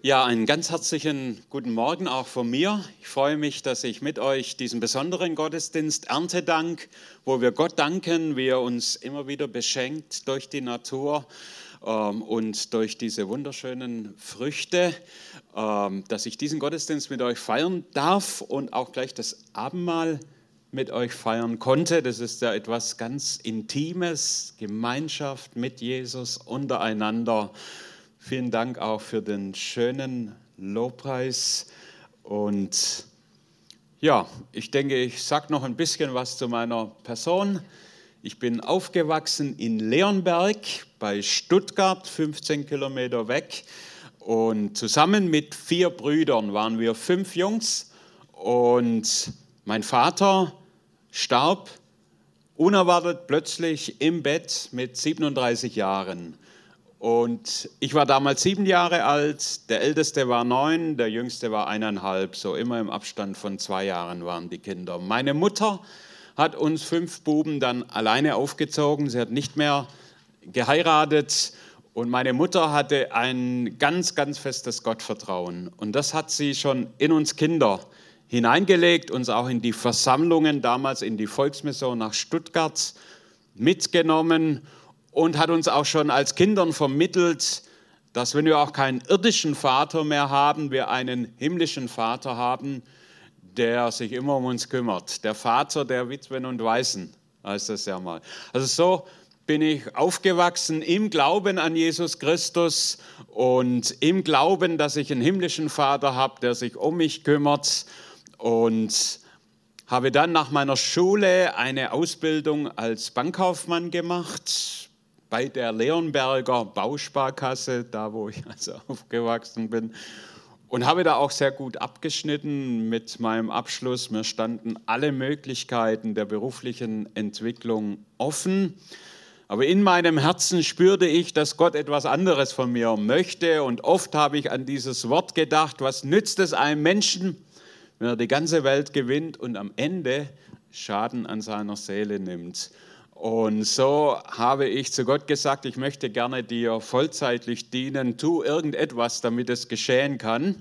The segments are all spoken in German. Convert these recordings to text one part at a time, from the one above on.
Ja, einen ganz herzlichen guten Morgen auch von mir. Ich freue mich, dass ich mit euch diesen besonderen Gottesdienst Erntedank, wo wir Gott danken, wie er uns immer wieder beschenkt durch die Natur ähm, und durch diese wunderschönen Früchte, ähm, dass ich diesen Gottesdienst mit euch feiern darf und auch gleich das Abendmahl mit euch feiern konnte. Das ist ja etwas ganz Intimes, Gemeinschaft mit Jesus untereinander. Vielen Dank auch für den schönen Lobpreis. Und ja, ich denke, ich sage noch ein bisschen was zu meiner Person. Ich bin aufgewachsen in Leonberg bei Stuttgart, 15 Kilometer weg. Und zusammen mit vier Brüdern waren wir fünf Jungs. Und mein Vater starb unerwartet plötzlich im Bett mit 37 Jahren. Und ich war damals sieben Jahre alt, der Älteste war neun, der Jüngste war eineinhalb, so immer im Abstand von zwei Jahren waren die Kinder. Meine Mutter hat uns fünf Buben dann alleine aufgezogen, sie hat nicht mehr geheiratet und meine Mutter hatte ein ganz, ganz festes Gottvertrauen. Und das hat sie schon in uns Kinder hineingelegt, uns auch in die Versammlungen, damals in die Volksmission nach Stuttgart mitgenommen und hat uns auch schon als Kindern vermittelt, dass wenn wir auch keinen irdischen Vater mehr haben, wir einen himmlischen Vater haben, der sich immer um uns kümmert. Der Vater der Witwen und Waisen heißt das ja mal. Also so bin ich aufgewachsen im Glauben an Jesus Christus und im Glauben, dass ich einen himmlischen Vater habe, der sich um mich kümmert und habe dann nach meiner Schule eine Ausbildung als Bankkaufmann gemacht, bei der Leonberger Bausparkasse, da wo ich also aufgewachsen bin. Und habe da auch sehr gut abgeschnitten mit meinem Abschluss. Mir standen alle Möglichkeiten der beruflichen Entwicklung offen. Aber in meinem Herzen spürte ich, dass Gott etwas anderes von mir möchte. Und oft habe ich an dieses Wort gedacht, was nützt es einem Menschen, wenn er die ganze Welt gewinnt und am Ende Schaden an seiner Seele nimmt. Und so habe ich zu Gott gesagt, ich möchte gerne dir vollzeitlich dienen, tu irgendetwas, damit es geschehen kann.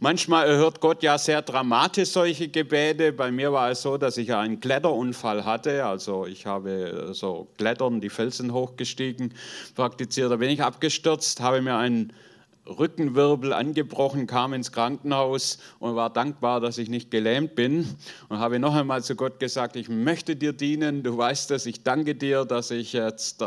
Manchmal erhört Gott ja sehr dramatisch solche Gebete. Bei mir war es so, dass ich einen Kletterunfall hatte. Also ich habe so Klettern, die Felsen hochgestiegen, praktiziert. Da bin ich abgestürzt, habe mir einen Rückenwirbel angebrochen, kam ins Krankenhaus und war dankbar, dass ich nicht gelähmt bin. Und habe noch einmal zu Gott gesagt, ich möchte dir dienen, du weißt es, ich danke dir, dass ich jetzt äh,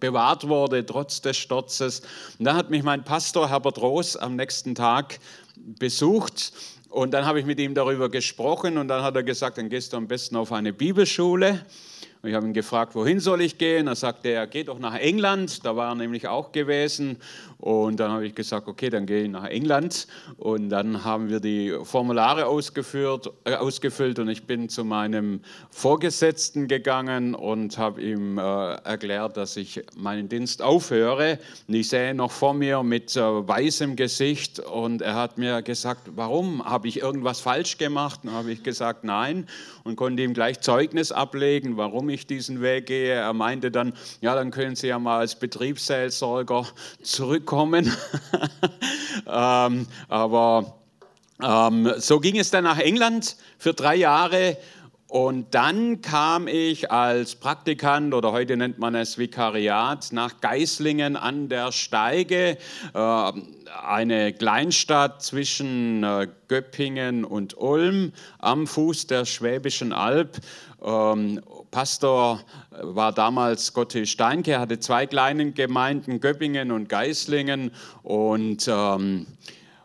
bewahrt wurde, trotz des Sturzes. Und dann hat mich mein Pastor Herbert Roos am nächsten Tag besucht und dann habe ich mit ihm darüber gesprochen und dann hat er gesagt, dann gehst du am besten auf eine Bibelschule. Und ich habe ihn gefragt, wohin soll ich gehen? Er sagte er, geht doch nach England, da war er nämlich auch gewesen. Und dann habe ich gesagt, okay, dann gehe ich nach England. Und dann haben wir die Formulare ausgeführt, äh, ausgefüllt und ich bin zu meinem Vorgesetzten gegangen und habe ihm äh, erklärt, dass ich meinen Dienst aufhöre. Und ich sehe noch vor mir mit äh, weißem Gesicht und er hat mir gesagt, warum? Habe ich irgendwas falsch gemacht? Und habe ich gesagt, nein und konnte ihm gleich Zeugnis ablegen, warum ich diesen Weg gehe. Er meinte dann, ja, dann können Sie ja mal als Betriebsseelsorger zurückkommen. ähm, aber ähm, so ging es dann nach England für drei Jahre. Und dann kam ich als Praktikant oder heute nennt man es Vikariat nach Geislingen an der Steige, äh, eine Kleinstadt zwischen äh, Göppingen und Ulm am Fuß der Schwäbischen Alb. Ähm, Pastor war damals Gotthild Steinke, hatte zwei kleine Gemeinden, Göppingen und Geislingen. Und ähm,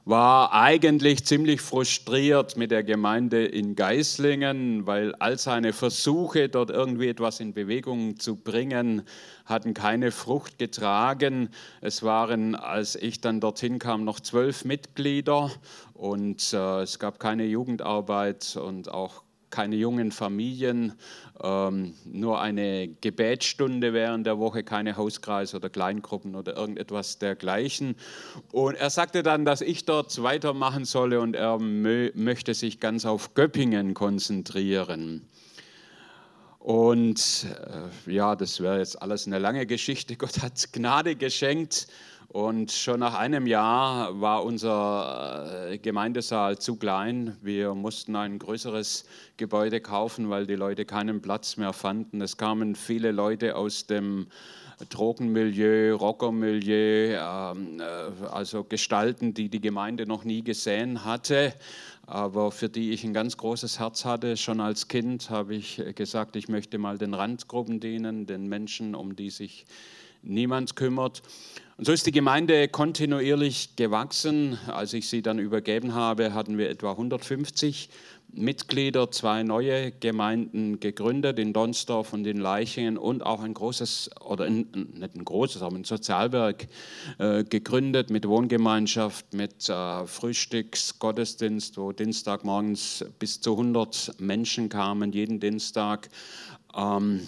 war eigentlich ziemlich frustriert mit der Gemeinde in Geislingen, weil all seine Versuche, dort irgendwie etwas in Bewegung zu bringen, hatten keine Frucht getragen. Es waren, als ich dann dorthin kam, noch zwölf Mitglieder und äh, es gab keine Jugendarbeit und auch keine jungen Familien, ähm, nur eine Gebetsstunde während der Woche, keine Hauskreise oder Kleingruppen oder irgendetwas dergleichen. Und er sagte dann, dass ich dort weitermachen solle und er möchte sich ganz auf Göppingen konzentrieren. Und äh, ja, das wäre jetzt alles eine lange Geschichte. Gott hat Gnade geschenkt Und schon nach einem Jahr war unser äh, Gemeindesaal zu klein. Wir mussten ein größeres Gebäude kaufen, weil die Leute keinen Platz mehr fanden. Es kamen viele Leute aus dem Drogenmilieu, Rockermilieu, ähm, äh, also Gestalten, die die Gemeinde noch nie gesehen hatte, aber für die ich ein ganz großes Herz hatte. Schon als Kind habe ich gesagt, ich möchte mal den Randgruppen dienen, den Menschen, um die sich niemand kümmert. Und so ist die Gemeinde kontinuierlich gewachsen. Als ich sie dann übergeben habe, hatten wir etwa 150 Mitglieder, zwei neue Gemeinden gegründet in Donsdorf und in Leichingen und auch ein großes, oder ein, nicht ein großes, aber ein Sozialwerk äh, gegründet mit Wohngemeinschaft, mit äh, Frühstücksgottesdienst, wo Dienstagmorgens bis zu 100 Menschen kamen, jeden Dienstag. Ähm,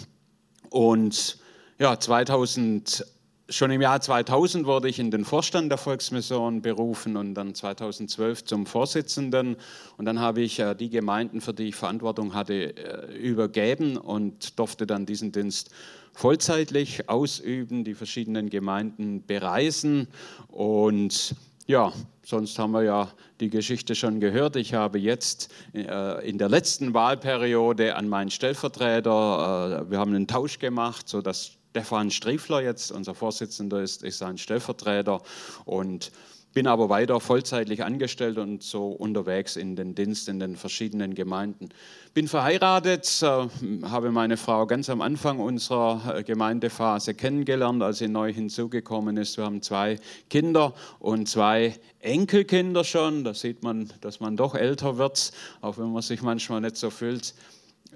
und ja, 2000 Schon im Jahr 2000 wurde ich in den Vorstand der Volksmission berufen und dann 2012 zum Vorsitzenden. Und dann habe ich äh, die Gemeinden, für die ich Verantwortung hatte, äh, übergeben und durfte dann diesen Dienst vollzeitlich ausüben, die verschiedenen Gemeinden bereisen. Und ja, sonst haben wir ja die Geschichte schon gehört. Ich habe jetzt äh, in der letzten Wahlperiode an meinen Stellvertreter, wir haben einen Tausch gemacht, sodass Stefan Striefler jetzt, unser Vorsitzender, ist, ist ein Stellvertreter und bin aber weiter vollzeitlich angestellt und so unterwegs in den Dienst in den verschiedenen Gemeinden. Bin verheiratet, äh, habe meine Frau ganz am Anfang unserer äh, Gemeindephase kennengelernt, als sie neu hinzugekommen ist. Wir haben zwei Kinder und zwei Enkelkinder schon. Da sieht man, dass man doch älter wird, auch wenn man sich manchmal nicht so fühlt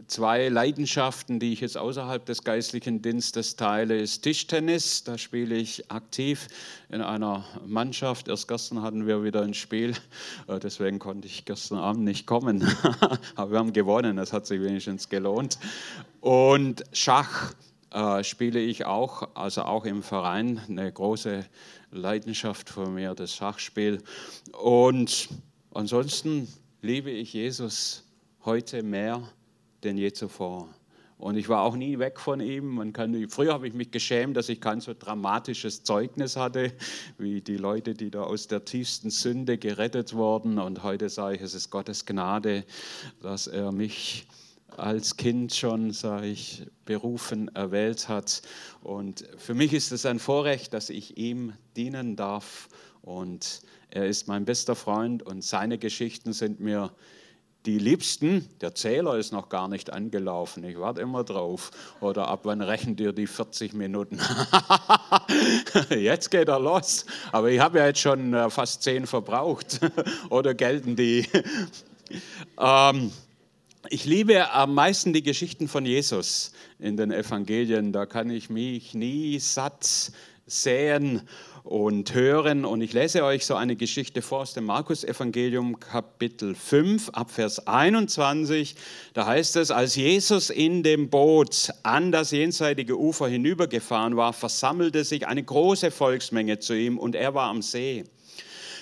zwei Leidenschaften, die ich jetzt außerhalb des geistlichen Dienstes teile, ist Tischtennis. Da spiele ich aktiv in einer Mannschaft. Erst gestern hatten wir wieder ein Spiel, äh, deswegen konnte ich gestern Abend nicht kommen. Aber wir haben gewonnen, das hat sich wenigstens gelohnt. Und Schach äh, spiele ich auch, also auch im Verein, eine große Leidenschaft von mir, das Schachspiel. Und ansonsten liebe ich Jesus heute mehr denn je zuvor. Und ich war auch nie weg von ihm. Man kann, früher habe ich mich geschämt, dass ich kein so dramatisches Zeugnis hatte, wie die Leute, die da aus der tiefsten Sünde gerettet wurden. Und heute sage ich, es ist Gottes Gnade, dass er mich als Kind schon, sage ich, berufen, erwählt hat. Und für mich ist es ein Vorrecht, dass ich ihm dienen darf. Und er ist mein bester Freund und seine Geschichten sind mir die Liebsten, der Zähler ist noch gar nicht angelaufen, ich warte immer drauf. Oder ab wann rechnet ihr die 40 Minuten? jetzt geht er los. Aber ich habe ja jetzt schon äh, fast 10 verbraucht. Oder gelten die? ähm, ich liebe am meisten die Geschichten von Jesus in den Evangelien. Da kann ich mich nie satt sehen und hören. Und ich lese euch so eine Geschichte vor aus dem Markus-Evangelium, Kapitel 5, Abvers 21. Da heißt es, als Jesus in dem Boot an das jenseitige Ufer hinübergefahren war, versammelte sich eine große Volksmenge zu ihm und er war am See.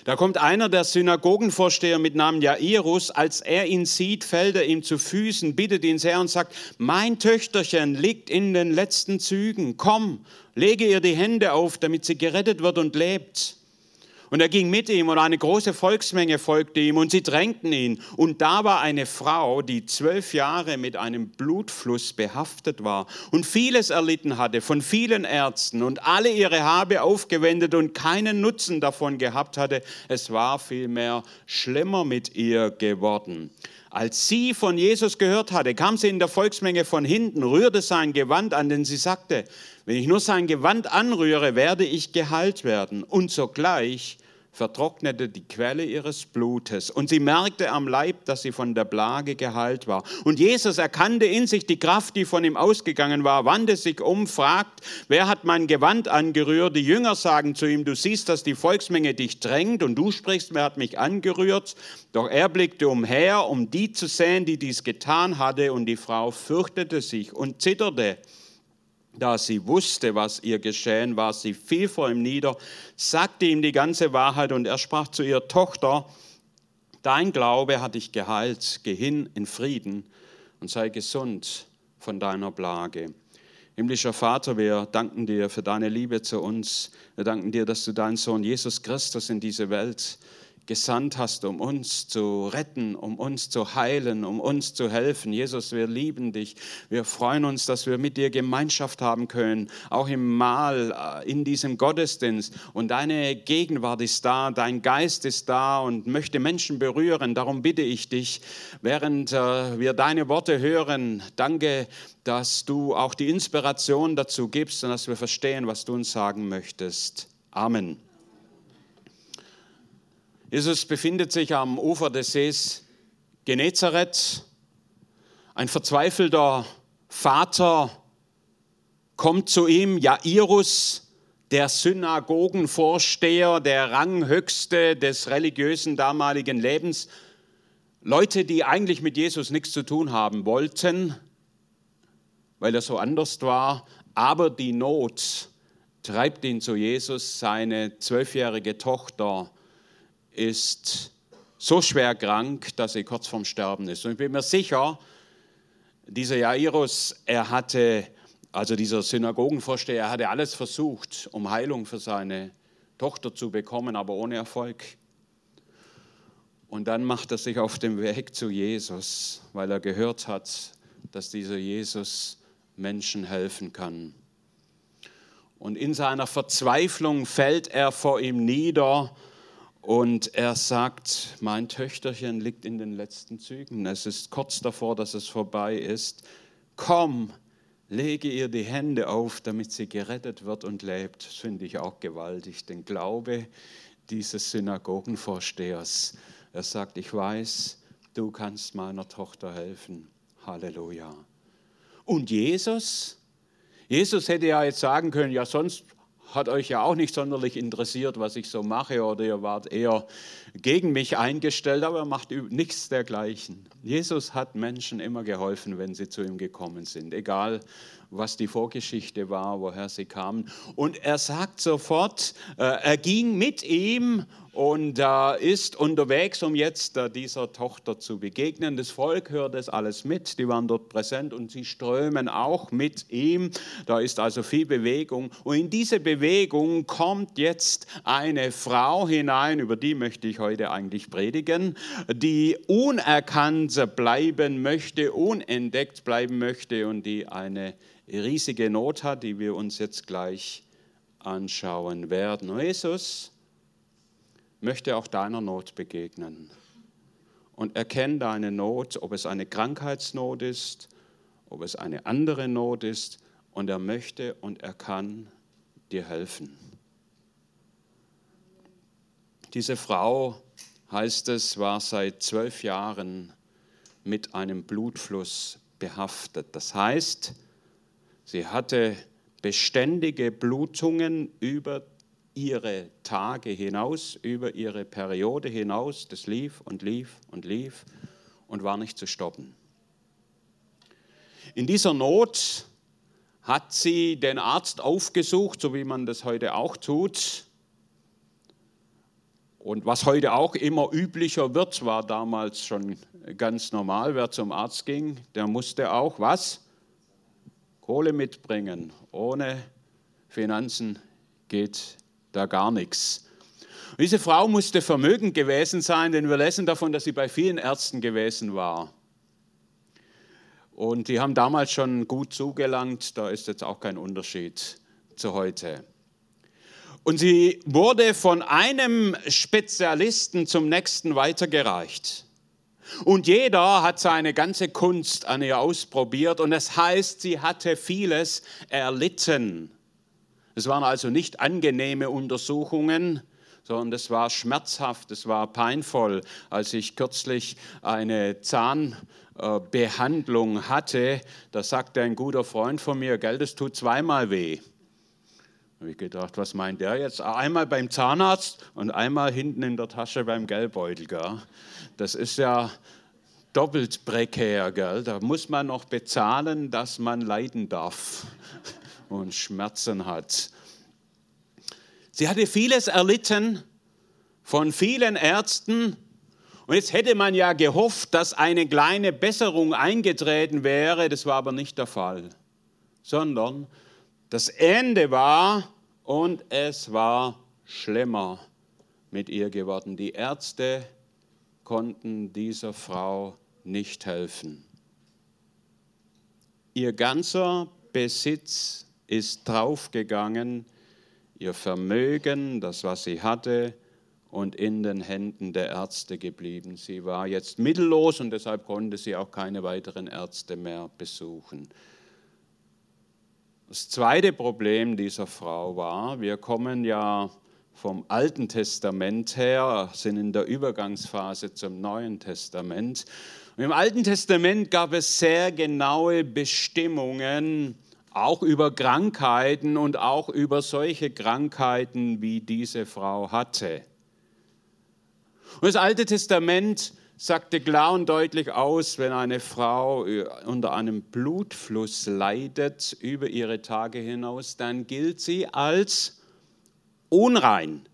Da kommt einer der Synagogenvorsteher mit Namen Jairus. Als er ihn sieht, fällt er ihm zu Füßen, bittet ihn sehr und sagt, mein Töchterchen liegt in den letzten Zügen. Komm, lege ihr die Hände auf, damit sie gerettet wird und lebt. Und er ging mit ihm und eine große Volksmenge folgte ihm und sie drängten ihn. Und da war eine Frau, die zwölf Jahre mit einem Blutfluss behaftet war und vieles erlitten hatte von vielen Ärzten und alle ihre Habe aufgewendet und keinen Nutzen davon gehabt hatte. Es war vielmehr schlimmer mit ihr geworden. Als sie von Jesus gehört hatte, kam sie in der Volksmenge von hinten, rührte sein Gewand an, denn sie sagte, wenn ich nur sein Gewand anrühre, werde ich geheilt werden. Und sogleich vertrocknete die Quelle ihres Blutes und sie merkte am Leib, dass sie von der Plage geheilt war. Und Jesus erkannte in sich die Kraft, die von ihm ausgegangen war, wandte sich um, fragt, wer hat mein Gewand angerührt? Die Jünger sagen zu ihm, du siehst, dass die Volksmenge dich drängt und du sprichst, wer hat mich angerührt? Doch er blickte umher, um die zu sehen, die dies getan hatte, und die Frau fürchtete sich und zitterte. Da sie wusste, was ihr geschehen war, sie fiel vor ihm nieder, sagte ihm die ganze Wahrheit und er sprach zu ihr, Tochter, dein Glaube hat dich geheilt, geh hin in Frieden und sei gesund von deiner Plage. Himmlischer Vater, wir danken dir für deine Liebe zu uns. Wir danken dir, dass du deinen Sohn Jesus Christus in diese Welt gesandt hast, um uns zu retten, um uns zu heilen, um uns zu helfen. Jesus, wir lieben dich. Wir freuen uns, dass wir mit dir Gemeinschaft haben können, auch im Mahl, äh, in diesem Gottesdienst. Und deine Gegenwart ist da, dein Geist ist da und möchte Menschen berühren. Darum bitte ich dich, während äh, wir deine Worte hören, danke, dass du auch die Inspiration dazu gibst und dass wir verstehen, was du uns sagen möchtest. Amen. Jesus befindet sich am Ufer des Sees Genezareth. Ein verzweifelter Vater kommt zu ihm, Jairus, der Synagogenvorsteher, der Ranghöchste des religiösen damaligen Lebens. Leute, die eigentlich mit Jesus nichts zu tun haben wollten, weil er so anders war, aber die Not treibt ihn zu Jesus, seine zwölfjährige Tochter ist so schwer krank, dass sie kurz vorm Sterben ist. Und ich bin mir sicher, dieser Jairus, er hatte, also dieser Synagogenvorsteher, er hatte alles versucht, um Heilung für seine Tochter zu bekommen, aber ohne Erfolg. Und dann macht er sich auf den Weg zu Jesus, weil er gehört hat, dass dieser Jesus Menschen helfen kann. Und in seiner Verzweiflung fällt er vor ihm nieder und er sagt, mein Töchterchen liegt in den letzten Zügen. Es ist kurz davor, dass es vorbei ist. Komm, lege ihr die Hände auf, damit sie gerettet wird und lebt. Das finde ich auch gewaltig, den Glaube dieses Synagogenvorstehers. Er sagt, ich weiß, du kannst meiner Tochter helfen. Halleluja. Und Jesus? Jesus hätte ja jetzt sagen können, ja sonst hat euch ja auch nicht sonderlich interessiert, was ich so mache, oder ihr wart eher gegen mich eingestellt, aber er macht nichts dergleichen. Jesus hat Menschen immer geholfen, wenn sie zu ihm gekommen sind, egal was die Vorgeschichte war, woher sie kamen. Und er sagt sofort, äh, er ging mit ihm und ist unterwegs, um jetzt äh, dieser Tochter zu begegnen. Das Volk hört das alles mit, die waren dort präsent und sie strömen auch mit ihm. Da ist also viel Bewegung. Und in diese Bewegung kommt jetzt eine Frau hinein, über die möchte ich heute eigentlich predigen, die unerkannt bleiben möchte, unentdeckt bleiben möchte und die eine riesige Not hat, die wir uns jetzt gleich anschauen werden. Jesus möchte auch deiner Not begegnen und erkenne deine Not, ob es eine Krankheitsnot ist, ob es eine andere Not ist, und er möchte und er kann dir helfen. Diese Frau, heißt es, war seit zwölf Jahren mit einem Blutfluss behaftet. Das heißt, Sie hatte beständige Blutungen über ihre Tage hinaus, über ihre Periode hinaus. Das lief und lief und lief und war nicht zu stoppen. In dieser Not hat sie den Arzt aufgesucht, so wie man das heute auch tut. Und was heute auch immer üblicher wird, war damals schon ganz normal. Wer zum Arzt ging, der musste auch was? Kohle mitbringen. Ohne Finanzen geht da gar nichts. Und diese Frau musste vermögend gewesen sein, denn wir lesen davon, dass sie bei vielen Ärzten gewesen war. Und die haben damals schon gut zugelangt, da ist jetzt auch kein Unterschied zu heute. Und sie wurde von einem Spezialisten zum nächsten weitergereicht. Und jeder hat seine ganze Kunst an ihr ausprobiert und das heißt, sie hatte vieles erlitten. Es waren also nicht angenehme Untersuchungen, sondern es war schmerzhaft, es war peinvoll. Als ich kürzlich eine Zahnbehandlung hatte, da sagte ein guter Freund von mir, Geld, es tut zweimal weh. Da habe ich gedacht, was meint der jetzt? Einmal beim Zahnarzt und einmal hinten in der Tasche beim Geldbeutel. Gell? Das ist ja doppelt prekär. Gell? Da muss man noch bezahlen, dass man leiden darf und Schmerzen hat. Sie hatte vieles erlitten von vielen Ärzten. Und jetzt hätte man ja gehofft, dass eine kleine Besserung eingetreten wäre. Das war aber nicht der Fall. sondern das Ende war und es war schlimmer mit ihr geworden. Die Ärzte konnten dieser Frau nicht helfen. Ihr ganzer Besitz ist draufgegangen, ihr Vermögen, das was sie hatte, und in den Händen der Ärzte geblieben. Sie war jetzt mittellos und deshalb konnte sie auch keine weiteren Ärzte mehr besuchen. Das zweite Problem dieser Frau war, wir kommen ja vom Alten Testament her, sind in der Übergangsphase zum Neuen Testament. Und Im Alten Testament gab es sehr genaue Bestimmungen, auch über Krankheiten und auch über solche Krankheiten, wie diese Frau hatte. Und das Alte Testament sagte klar und deutlich aus, wenn eine Frau unter einem Blutfluss leidet über ihre Tage hinaus, dann gilt sie als unrein.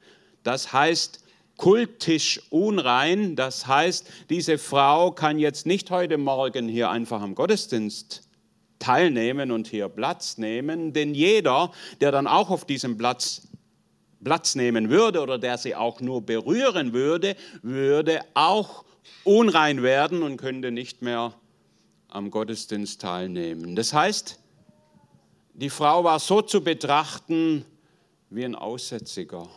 Das heißt kultisch unrein. Das heißt, diese Frau kann jetzt nicht heute Morgen hier einfach am Gottesdienst teilnehmen und hier Platz nehmen, denn jeder, der dann auch auf diesem Platz Platz nehmen würde oder der sie auch nur berühren würde, würde auch unrein werden und könnte nicht mehr am Gottesdienst teilnehmen. Das heißt, die Frau war so zu betrachten wie ein Aussätziger,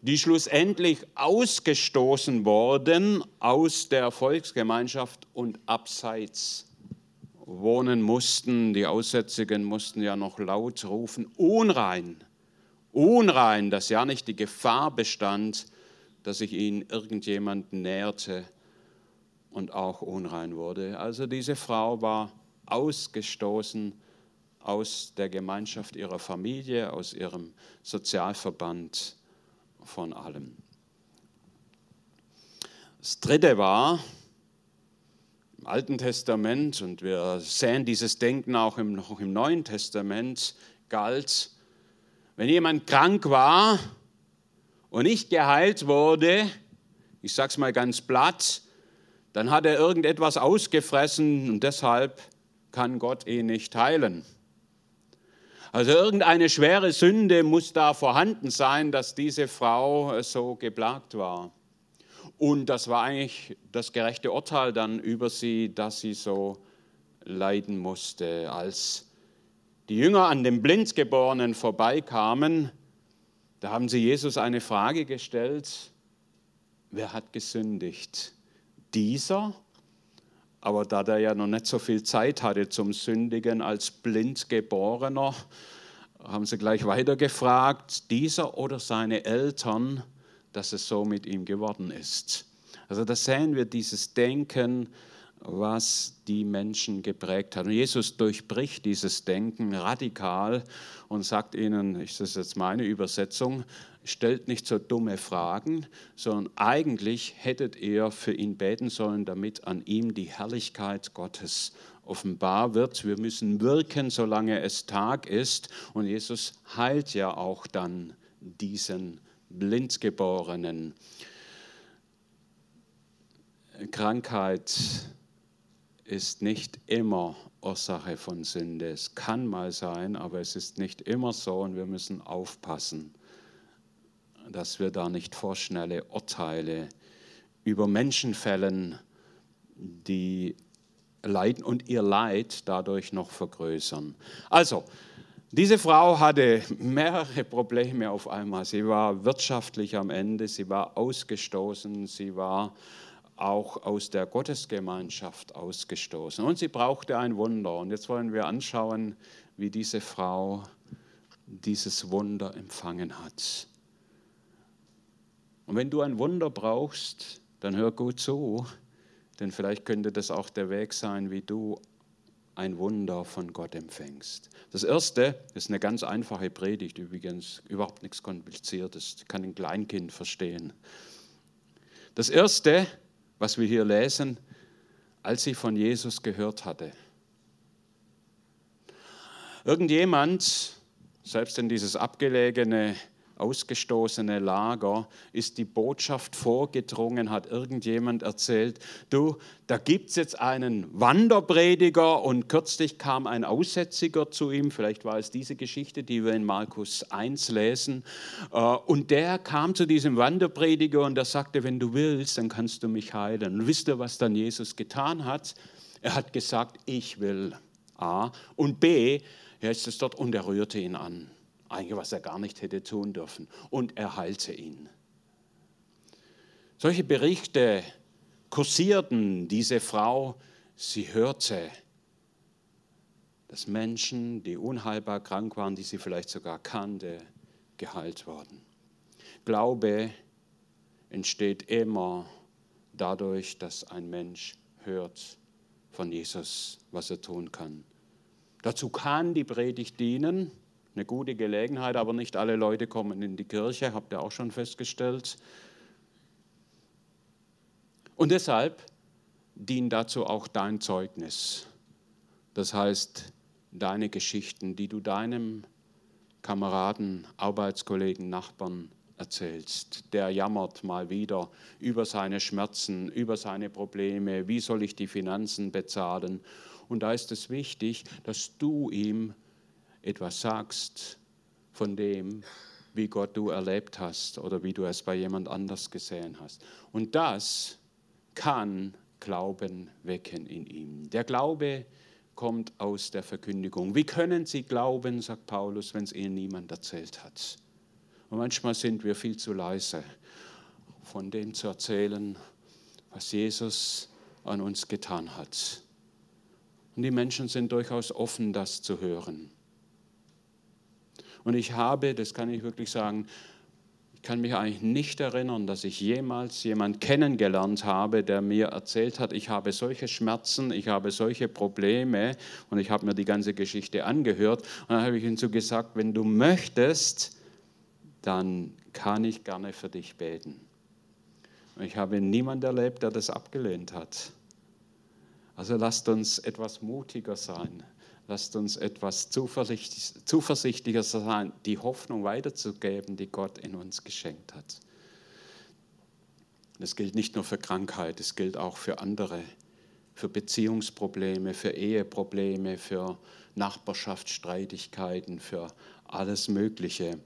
die schlussendlich ausgestoßen wurden aus der Volksgemeinschaft und abseits wohnen mussten. Die Aussätzigen mussten ja noch laut rufen, unrein unrein, dass ja nicht die Gefahr bestand, dass sich ihnen irgendjemand näherte und auch unrein wurde. Also diese Frau war ausgestoßen aus der Gemeinschaft ihrer Familie, aus ihrem Sozialverband, von allem. Das Dritte war im Alten Testament, und wir sehen dieses Denken auch im, noch im Neuen Testament, galt wenn jemand krank war und nicht geheilt wurde, ich sage es mal ganz platt, dann hat er irgendetwas ausgefressen und deshalb kann Gott ihn nicht heilen. Also irgendeine schwere Sünde muss da vorhanden sein, dass diese Frau so geplagt war. Und das war eigentlich das gerechte Urteil dann über sie, dass sie so leiden musste als die Jünger an dem Blindgeborenen vorbeikamen, da haben sie Jesus eine Frage gestellt, wer hat gesündigt? Dieser? Aber da der ja noch nicht so viel Zeit hatte zum Sündigen als Blindgeborener, haben sie gleich weiter gefragt, dieser oder seine Eltern, dass es so mit ihm geworden ist. Also da sehen wir dieses Denken, was die Menschen geprägt hat. Und Jesus durchbricht dieses Denken radikal und sagt ihnen, das ist jetzt meine Übersetzung, stellt nicht so dumme Fragen, sondern eigentlich hättet ihr für ihn beten sollen, damit an ihm die Herrlichkeit Gottes offenbar wird. Wir müssen wirken, solange es Tag ist. Und Jesus heilt ja auch dann diesen Blindgeborenen. Krankheit ist nicht immer Ursache von Sünde. Es kann mal sein, aber es ist nicht immer so und wir müssen aufpassen, dass wir da nicht vorschnelle Urteile über Menschen fällen, die leiden und ihr Leid dadurch noch vergrößern. Also, diese Frau hatte mehrere Probleme auf einmal. Sie war wirtschaftlich am Ende, sie war ausgestoßen, sie war auch aus der Gottesgemeinschaft ausgestoßen. Und sie brauchte ein Wunder. Und jetzt wollen wir anschauen, wie diese Frau dieses Wunder empfangen hat. Und wenn du ein Wunder brauchst, dann hör gut zu, denn vielleicht könnte das auch der Weg sein, wie du ein Wunder von Gott empfängst. Das erste ist eine ganz einfache Predigt, übrigens überhaupt nichts Kompliziertes, kann ein Kleinkind verstehen. Das erste was wir hier lesen, als sie von Jesus gehört hatte. Irgendjemand, selbst in dieses abgelegene ausgestoßene Lager ist die Botschaft vorgedrungen, hat irgendjemand erzählt, du, da gibt es jetzt einen Wanderprediger und kürzlich kam ein Aussätziger zu ihm, vielleicht war es diese Geschichte, die wir in Markus 1 lesen, äh, und der kam zu diesem Wanderprediger und der sagte, wenn du willst, dann kannst du mich heilen. Und wisst ihr, was dann Jesus getan hat? Er hat gesagt, ich will. A. Und B, heißt es dort, und er rührte ihn an. Eigentlich, was er gar nicht hätte tun dürfen. Und er heilte ihn. Solche Berichte kursierten diese Frau. Sie hörte, dass Menschen, die unheilbar krank waren, die sie vielleicht sogar kannte, geheilt wurden. Glaube entsteht immer dadurch, dass ein Mensch hört von Jesus, was er tun kann. Dazu kann die Predigt dienen, eine gute Gelegenheit, aber nicht alle Leute kommen in die Kirche, habt ihr auch schon festgestellt. Und deshalb dient dazu auch dein Zeugnis. Das heißt, deine Geschichten, die du deinem Kameraden, Arbeitskollegen, Nachbarn erzählst. Der jammert mal wieder über seine Schmerzen, über seine Probleme, wie soll ich die Finanzen bezahlen. Und da ist es wichtig, dass du ihm etwas sagst von dem, wie Gott du erlebt hast oder wie du es bei jemand anders gesehen hast. Und das kann Glauben wecken in ihm. Der Glaube kommt aus der Verkündigung. Wie können Sie glauben, sagt Paulus, wenn es Ihnen niemand erzählt hat? Und manchmal sind wir viel zu leise, von dem zu erzählen, was Jesus an uns getan hat. Und die Menschen sind durchaus offen, das zu hören. Und ich habe, das kann ich wirklich sagen, ich kann mich eigentlich nicht erinnern, dass ich jemals jemanden kennengelernt habe, der mir erzählt hat, ich habe solche Schmerzen, ich habe solche Probleme und ich habe mir die ganze Geschichte angehört. Und dann habe ich ihm so gesagt, wenn du möchtest, dann kann ich gerne für dich beten. Und ich habe niemanden erlebt, der das abgelehnt hat. Also lasst uns etwas mutiger sein. Lasst uns etwas zuversichtlicher sein, die Hoffnung weiterzugeben, die Gott in uns geschenkt hat. Das gilt nicht nur für Krankheit, es gilt auch für andere, für Beziehungsprobleme, für Eheprobleme, für Nachbarschaftsstreitigkeiten, für alles Mögliche.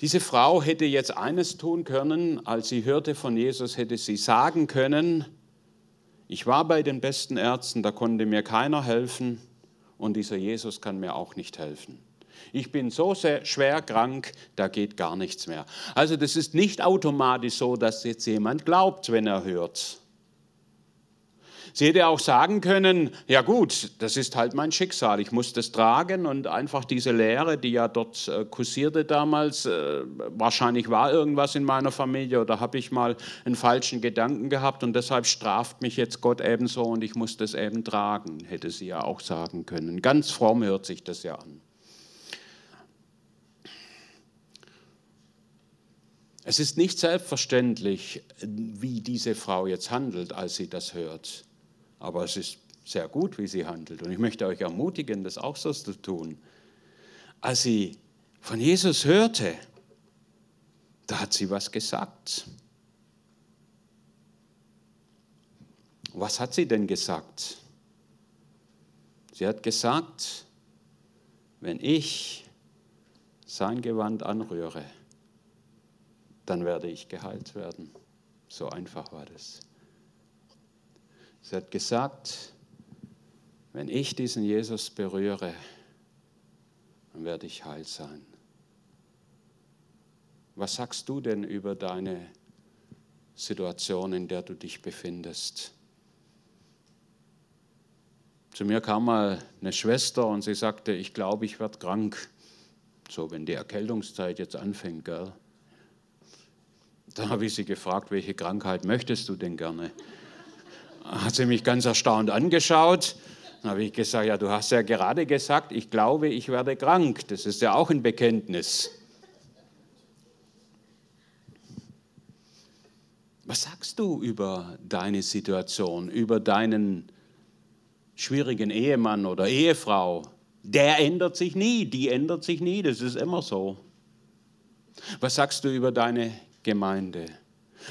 Diese Frau hätte jetzt eines tun können, als sie hörte von Jesus, hätte sie sagen können, ich war bei den besten Ärzten, da konnte mir keiner helfen und dieser Jesus kann mir auch nicht helfen. Ich bin so sehr schwer krank, da geht gar nichts mehr. Also das ist nicht automatisch so, dass jetzt jemand glaubt, wenn er hört. Sie hätte auch sagen können, ja gut, das ist halt mein Schicksal, ich muss das tragen und einfach diese Lehre, die ja dort äh, kursierte damals, äh, wahrscheinlich war irgendwas in meiner Familie oder habe ich mal einen falschen Gedanken gehabt und deshalb straft mich jetzt Gott ebenso und ich muss das eben tragen, hätte sie ja auch sagen können. Ganz fromm hört sich das ja an. Es ist nicht selbstverständlich, wie diese Frau jetzt handelt, als sie das hört. Aber es ist sehr gut, wie sie handelt. Und ich möchte euch ermutigen, das auch so zu tun. Als sie von Jesus hörte, da hat sie was gesagt. Was hat sie denn gesagt? Sie hat gesagt, wenn ich sein Gewand anrühre, dann werde ich geheilt werden. So einfach war das. Sie hat gesagt, wenn ich diesen Jesus berühre, dann werde ich heil sein. Was sagst du denn über deine Situation, in der du dich befindest? Zu mir kam mal eine Schwester und sie sagte, ich glaube, ich werde krank. So, wenn die Erkältungszeit jetzt anfängt, gell? Dann habe ich sie gefragt, welche Krankheit möchtest du denn gerne? Hat sie mich ganz erstaunt angeschaut. Dann habe ich gesagt, ja, du hast ja gerade gesagt, ich glaube, ich werde krank. Das ist ja auch ein Bekenntnis. Was sagst du über deine Situation, über deinen schwierigen Ehemann oder Ehefrau? Der ändert sich nie, die ändert sich nie, das ist immer so. Was sagst du über deine Gemeinde?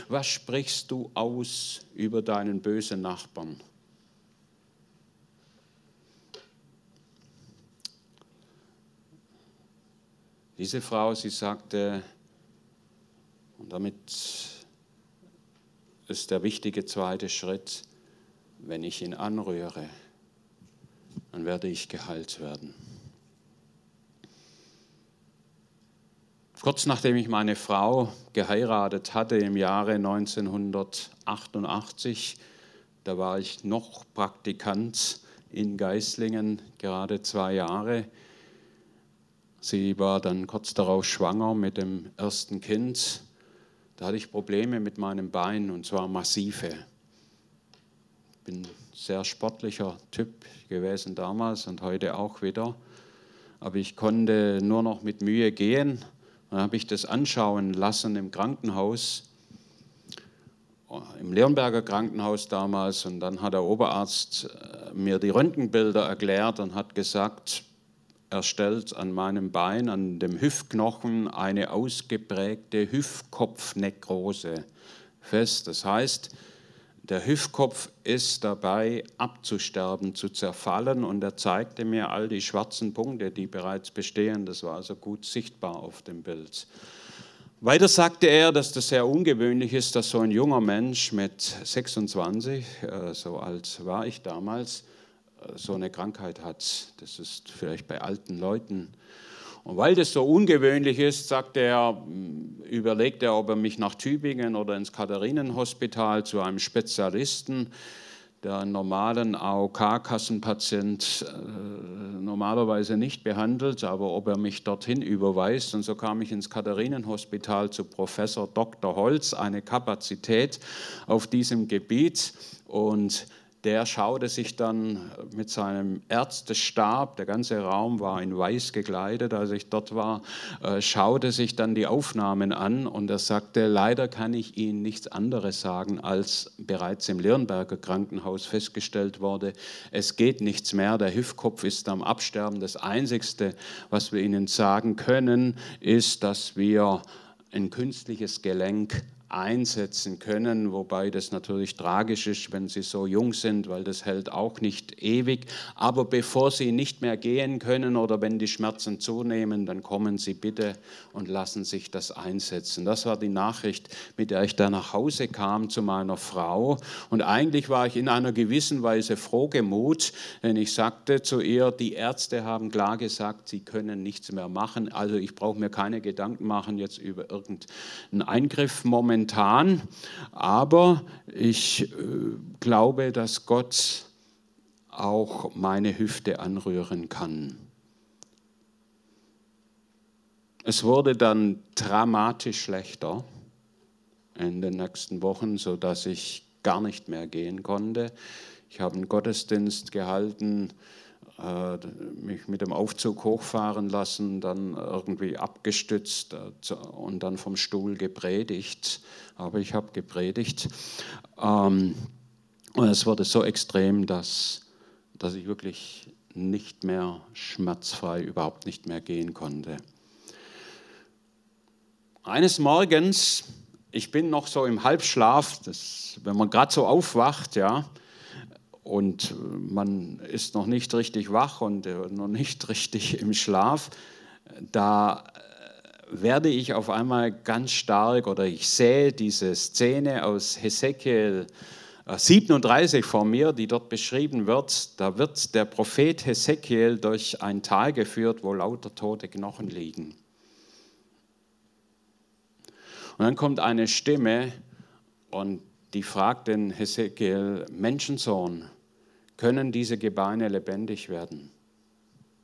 Was sprichst du aus über deinen bösen Nachbarn? Diese Frau, sie sagte, und damit ist der wichtige zweite Schritt, wenn ich ihn anrühre, dann werde ich geheilt werden. Kurz nachdem ich meine Frau geheiratet hatte im Jahre 1988, da war ich noch Praktikant in Geislingen, gerade zwei Jahre. Sie war dann kurz darauf schwanger mit dem ersten Kind. Da hatte ich Probleme mit meinem Bein und zwar massive. Ich bin ein sehr sportlicher Typ gewesen damals und heute auch wieder. Aber ich konnte nur noch mit Mühe gehen dann habe ich das anschauen lassen im Krankenhaus, im Leonberger Krankenhaus damals. Und dann hat der Oberarzt äh, mir die Röntgenbilder erklärt und hat gesagt, er stellt an meinem Bein, an dem Hüftknochen, eine ausgeprägte Hüftkopfnekrose fest. Das heißt, der Hüftkopf ist dabei abzusterben, zu zerfallen und er zeigte mir all die schwarzen Punkte, die bereits bestehen. Das war also gut sichtbar auf dem Bild. Weiter sagte er, dass das sehr ungewöhnlich ist, dass so ein junger Mensch mit 26, äh, so alt war ich damals, äh, so eine Krankheit hat. Das ist vielleicht bei alten Leuten und weil das so ungewöhnlich ist, sagt er, hm, überlegt er, ob er mich nach Tübingen oder ins Katharinenhospital zu einem Spezialisten, der einen normalen AOK-Kassenpatient äh, normalerweise nicht behandelt, aber ob er mich dorthin überweist. Und so kam ich ins Katharinenhospital zu Professor Dr. Holz, eine Kapazität auf diesem Gebiet. Und der schaute sich dann mit seinem Ärztestab, der ganze Raum war in weiß gekleidet, als ich dort war, äh, schaute sich dann die Aufnahmen an und er sagte, leider kann ich Ihnen nichts anderes sagen, als bereits im Lirnberger Krankenhaus festgestellt wurde, es geht nichts mehr, der Hüftkopf ist am Absterben. Das Einzige, was wir Ihnen sagen können, ist, dass wir ein künstliches Gelenk einsetzen können, wobei das natürlich tragisch ist, wenn sie so jung sind, weil das hält auch nicht ewig. Aber bevor sie nicht mehr gehen können oder wenn die Schmerzen zunehmen, dann kommen sie bitte und lassen sich das einsetzen. Das war die Nachricht, mit der ich da nach Hause kam zu meiner Frau. Und eigentlich war ich in einer gewissen Weise frohgemut, denn ich sagte zu ihr, die Ärzte haben klar gesagt, sie können nichts mehr machen. Also ich brauche mir keine Gedanken machen jetzt über irgendeinen Eingriff momentan momentan, aber ich äh, glaube, dass Gott auch meine Hüfte anrühren kann. Es wurde dann dramatisch schlechter in den nächsten Wochen, sodass ich gar nicht mehr gehen konnte. Ich habe einen Gottesdienst gehalten, mich mit dem Aufzug hochfahren lassen, dann irgendwie abgestützt äh, und dann vom Stuhl gepredigt. Aber ich habe gepredigt. Ähm, und es wurde so extrem, dass, dass ich wirklich nicht mehr schmerzfrei, überhaupt nicht mehr gehen konnte. Eines Morgens, ich bin noch so im Halbschlaf, das, wenn man gerade so aufwacht, ja, und man ist noch nicht richtig wach und äh, noch nicht richtig im Schlaf, da äh, werde ich auf einmal ganz stark oder ich sehe diese Szene aus Hesekiel 37 äh, vor mir, die dort beschrieben wird. Da wird der Prophet Hesekiel durch ein Tal geführt, wo lauter tote Knochen liegen. Und dann kommt eine Stimme und die fragt den Hesekiel, Menschensohn, können diese Gebeine lebendig werden?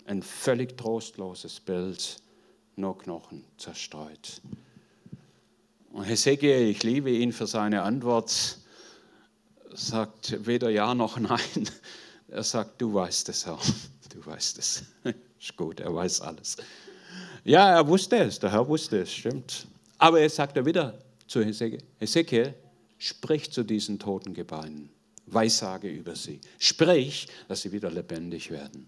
Ein völlig trostloses Bild, nur Knochen zerstreut. Und Hesekiel, ich liebe ihn für seine Antwort, sagt weder Ja noch Nein. Er sagt, du weißt es, Herr, du weißt es. Ist gut, er weiß alles. Ja, er wusste es, der Herr wusste es, stimmt. Aber er sagt er wieder zu Hesekiel, Hesekiel, Sprich zu diesen toten Gebeinen. Weissage über sie. Sprich, dass sie wieder lebendig werden.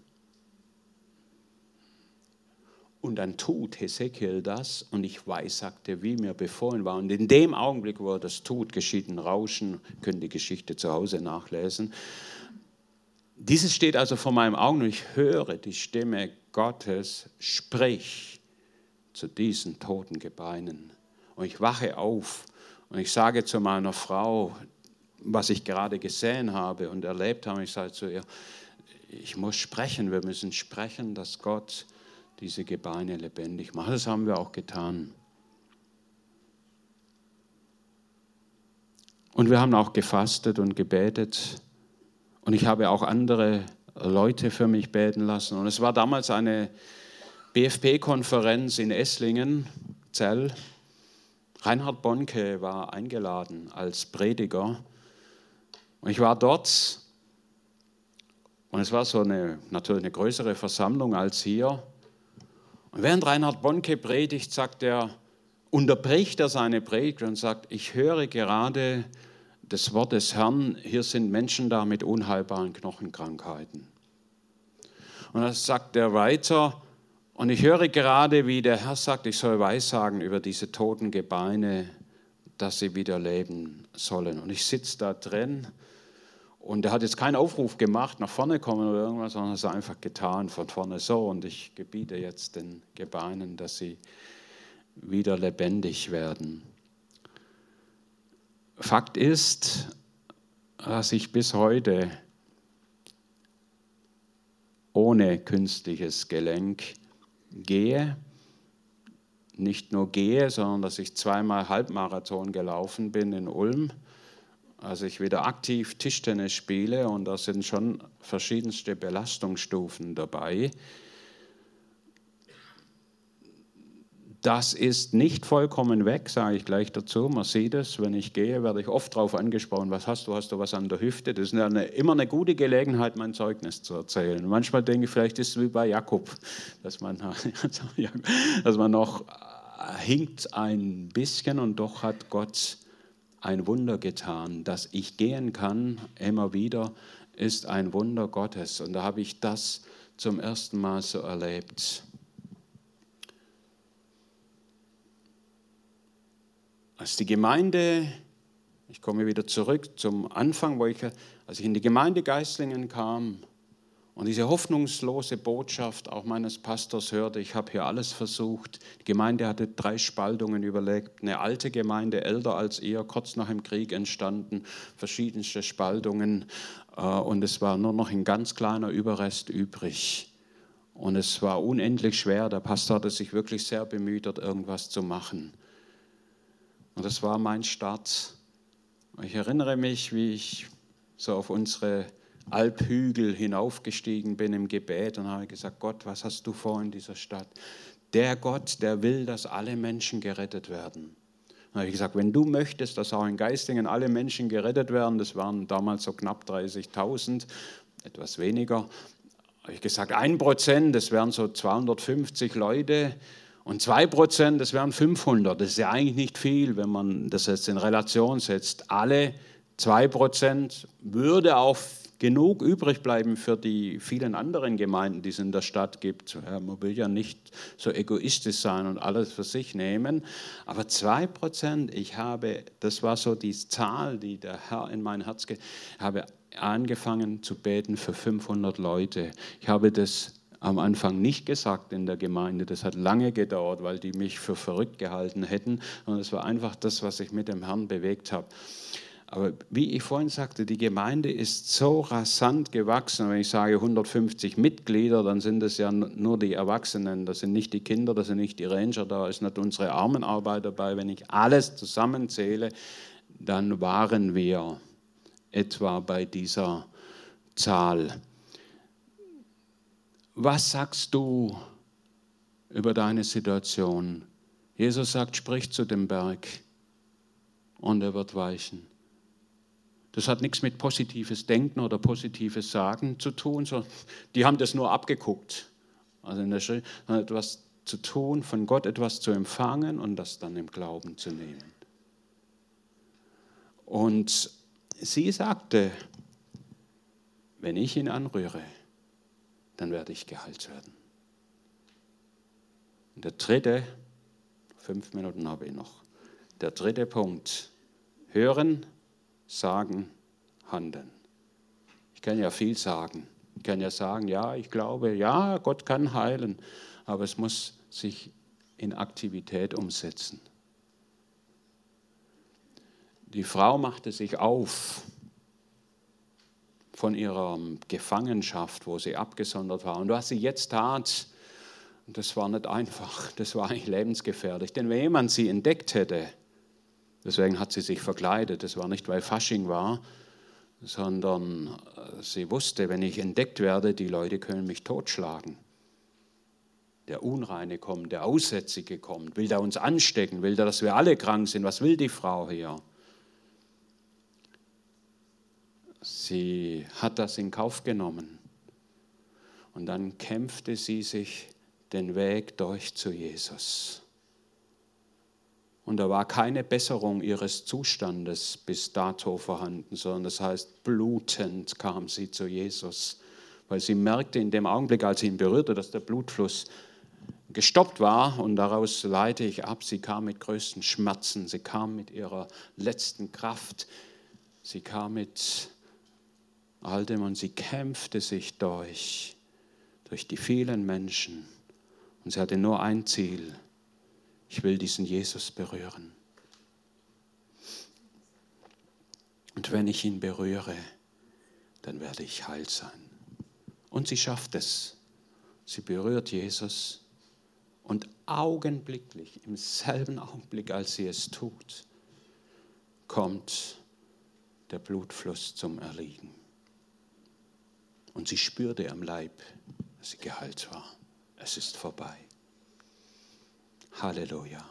Und dann tut Hesekiel das und ich weiß, sagte, wie mir befohlen war. Und in dem Augenblick, wo er das tut, geschieht ein Rauschen, können die Geschichte zu Hause nachlesen. Dieses steht also vor meinem Augen und ich höre die Stimme Gottes, sprich zu diesen toten Gebeinen. Und ich wache auf und ich sage zu meiner Frau, was ich gerade gesehen habe und erlebt habe, ich sage zu ihr, ich muss sprechen, wir müssen sprechen, dass Gott diese Gebeine lebendig macht. Das haben wir auch getan. Und wir haben auch gefastet und gebetet. Und ich habe auch andere Leute für mich beten lassen. Und es war damals eine BFP-Konferenz in Esslingen, Zell. Reinhard Bonke war eingeladen als Prediger. Und ich war dort. Und es war so eine, natürlich eine größere Versammlung als hier. Und während Reinhard Bonke predigt, sagt er, unterbricht er seine Predigt und sagt, ich höre gerade das Wort des Herrn, hier sind Menschen da mit unheilbaren Knochenkrankheiten. Und dann sagt er weiter, und ich höre gerade, wie der Herr sagt, ich soll weissagen über diese toten Gebeine, dass sie wieder leben sollen. Und ich sitze da drin und er hat jetzt keinen Aufruf gemacht, nach vorne kommen oder irgendwas, sondern es einfach getan, von vorne so. Und ich gebiete jetzt den Gebeinen, dass sie wieder lebendig werden. Fakt ist, dass ich bis heute ohne künstliches Gelenk gehe. Nicht nur gehe, sondern dass ich zweimal Halbmarathon gelaufen bin in Ulm als ich wieder aktiv Tischtennis spiele und da sind schon verschiedenste Belastungsstufen dabei. Das ist nicht vollkommen weg, sage ich gleich dazu. Man sieht es, wenn ich gehe, werde ich oft darauf angesprochen, was hast du, hast du was an der Hüfte? Das ist eine, immer eine gute Gelegenheit, mein Zeugnis zu erzählen. Manchmal denke ich, vielleicht ist es wie bei Jakob, dass man, dass man noch hinkt ein bisschen und doch hat Gott ein Wunder getan. Dass ich gehen kann, immer wieder, ist ein Wunder Gottes. Und da habe ich das zum ersten Mal so erlebt. Als die Gemeinde, ich komme wieder zurück zum Anfang, wo ich, als ich in die Gemeinde Geislingen kam, und diese hoffnungslose Botschaft auch meines Pastors hörte, ich habe hier alles versucht. Die Gemeinde hatte drei Spaltungen überlegt. Eine alte Gemeinde, älter als ihr, kurz nach dem Krieg entstanden, verschiedenste Spaltungen. Äh, und es war nur noch ein ganz kleiner Überrest übrig. Und es war unendlich schwer. Der Pastor hatte sich wirklich sehr bemüht, dort irgendwas zu machen. Und das war mein Start. Ich erinnere mich, wie ich so auf unsere Alphügel hinaufgestiegen bin im Gebet und habe gesagt, Gott, was hast du vor in dieser Stadt? Der Gott, der will, dass alle Menschen gerettet werden. Dann habe ich gesagt, wenn du möchtest, dass auch in Geistingen alle Menschen gerettet werden, das waren damals so knapp 30.000, etwas weniger, habe ich gesagt, ein Prozent, das wären so 250 Leute und zwei Prozent, das wären 500. Das ist ja eigentlich nicht viel, wenn man das jetzt in Relation setzt. Alle zwei Prozent würde auch genug übrig bleiben für die vielen anderen Gemeinden, die es in der Stadt gibt. Man will ja nicht so egoistisch sein und alles für sich nehmen. Aber zwei Prozent, ich habe, das war so die Zahl, die der Herr in mein Herz, ich habe angefangen zu beten für 500 Leute. Ich habe das am Anfang nicht gesagt in der Gemeinde. Das hat lange gedauert, weil die mich für verrückt gehalten hätten. Und es war einfach das, was ich mit dem Herrn bewegt habe. Aber wie ich vorhin sagte, die Gemeinde ist so rasant gewachsen. Wenn ich sage 150 Mitglieder, dann sind es ja nur die Erwachsenen, das sind nicht die Kinder, das sind nicht die Ranger, da ist nicht unsere Armenarbeit dabei. Wenn ich alles zusammenzähle, dann waren wir etwa bei dieser Zahl. Was sagst du über deine Situation? Jesus sagt, sprich zu dem Berg und er wird weichen. Das hat nichts mit positives Denken oder positives Sagen zu tun, sondern die haben das nur abgeguckt. Also in der Schrift etwas zu tun, von Gott etwas zu empfangen und das dann im Glauben zu nehmen. Und sie sagte, wenn ich ihn anrühre, dann werde ich geheilt werden. Und der dritte, fünf Minuten habe ich noch. Der dritte Punkt, hören, sagen, handeln. Ich kann ja viel sagen. Ich kann ja sagen, ja, ich glaube, ja, Gott kann heilen, aber es muss sich in Aktivität umsetzen. Die Frau machte sich auf von ihrer Gefangenschaft, wo sie abgesondert war. Und was sie jetzt tat, das war nicht einfach, das war eigentlich lebensgefährlich. Denn wenn jemand sie entdeckt hätte, deswegen hat sie sich verkleidet, das war nicht, weil Fasching war, sondern äh, sie wusste, wenn ich entdeckt werde, die Leute können mich totschlagen. Der Unreine kommt, der Aussätzige kommt, will der uns anstecken, will der, dass wir alle krank sind. Was will die Frau hier? Sie hat das in Kauf genommen. Und dann kämpfte sie sich den Weg durch zu Jesus. Und da war keine Besserung ihres Zustandes bis dato vorhanden, sondern das heißt, blutend kam sie zu Jesus, weil sie merkte in dem Augenblick, als sie ihn berührte, dass der Blutfluss gestoppt war und daraus leite ich ab, sie kam mit größten Schmerzen, sie kam mit ihrer letzten Kraft, sie kam mit all dem und sie kämpfte sich durch, durch die vielen Menschen und sie hatte nur ein Ziel, ich will diesen Jesus berühren. Und wenn ich ihn berühre, dann werde ich heil sein. Und sie schafft es. Sie berührt Jesus und augenblicklich, im selben Augenblick, als sie es tut, kommt der Blutfluss zum Erliegen. Und sie spürte am Leib, dass sie geheilt war. Es ist vorbei. Halleluja.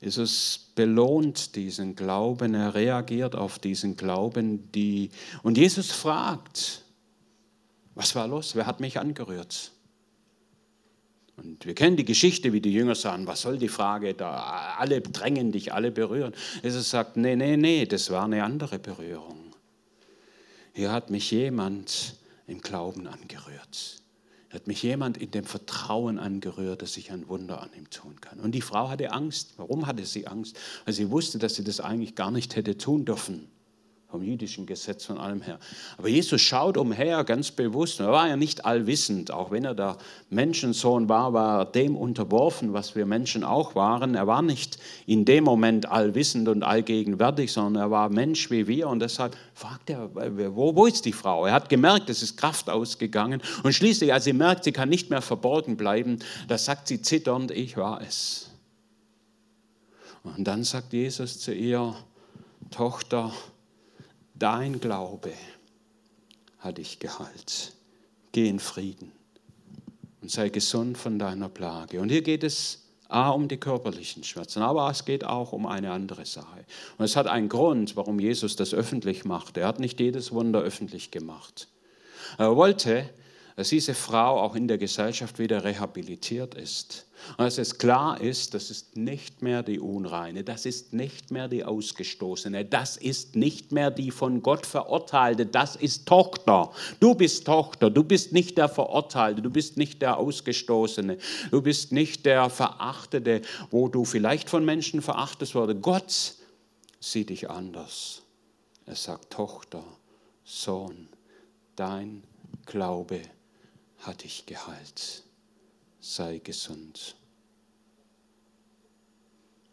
Jesus belohnt diesen Glauben, er reagiert auf diesen Glauben, die und Jesus fragt, was war los? Wer hat mich angerührt? Und wir kennen die Geschichte, wie die Jünger sagen, was soll die Frage da? Alle drängen dich, alle berühren. Jesus sagt, nee, nee, nee, das war eine andere Berührung. Hier hat mich jemand im Glauben angerührt hat mich jemand in dem Vertrauen angerührt, dass ich ein Wunder an ihm tun kann. Und die Frau hatte Angst. Warum hatte sie Angst? Weil sie wusste, dass sie das eigentlich gar nicht hätte tun dürfen vom jüdischen Gesetz, von allem her. Aber Jesus schaut umher ganz bewusst. Er war ja nicht allwissend, auch wenn er der Menschensohn war, war er dem unterworfen, was wir Menschen auch waren. Er war nicht in dem Moment allwissend und allgegenwärtig, sondern er war Mensch wie wir und deshalb fragt er, wo, wo ist die Frau? Er hat gemerkt, es ist Kraft ausgegangen und schließlich, als sie merkt, sie kann nicht mehr verborgen bleiben, da sagt sie zitternd, ich war es. Und dann sagt Jesus zu ihr, Tochter, dein Glaube hat dich geheilt. Geh in Frieden und sei gesund von deiner Plage. Und hier geht es A um die körperlichen Schmerzen, aber es geht auch um eine andere Sache. Und es hat einen Grund, warum Jesus das öffentlich macht. Er hat nicht jedes Wunder öffentlich gemacht. Er wollte, dass diese Frau auch in der Gesellschaft wieder rehabilitiert ist. Und dass es klar ist, das ist nicht mehr die Unreine, das ist nicht mehr die Ausgestoßene, das ist nicht mehr die von Gott Verurteilte, das ist Tochter. Du bist Tochter, du bist nicht der Verurteilte, du bist nicht der Ausgestoßene, du bist nicht der Verachtete, wo du vielleicht von Menschen verachtet wurde. Gott sieht dich anders. Er sagt, Tochter, Sohn, dein Glaube hat dich geheilt sei gesund.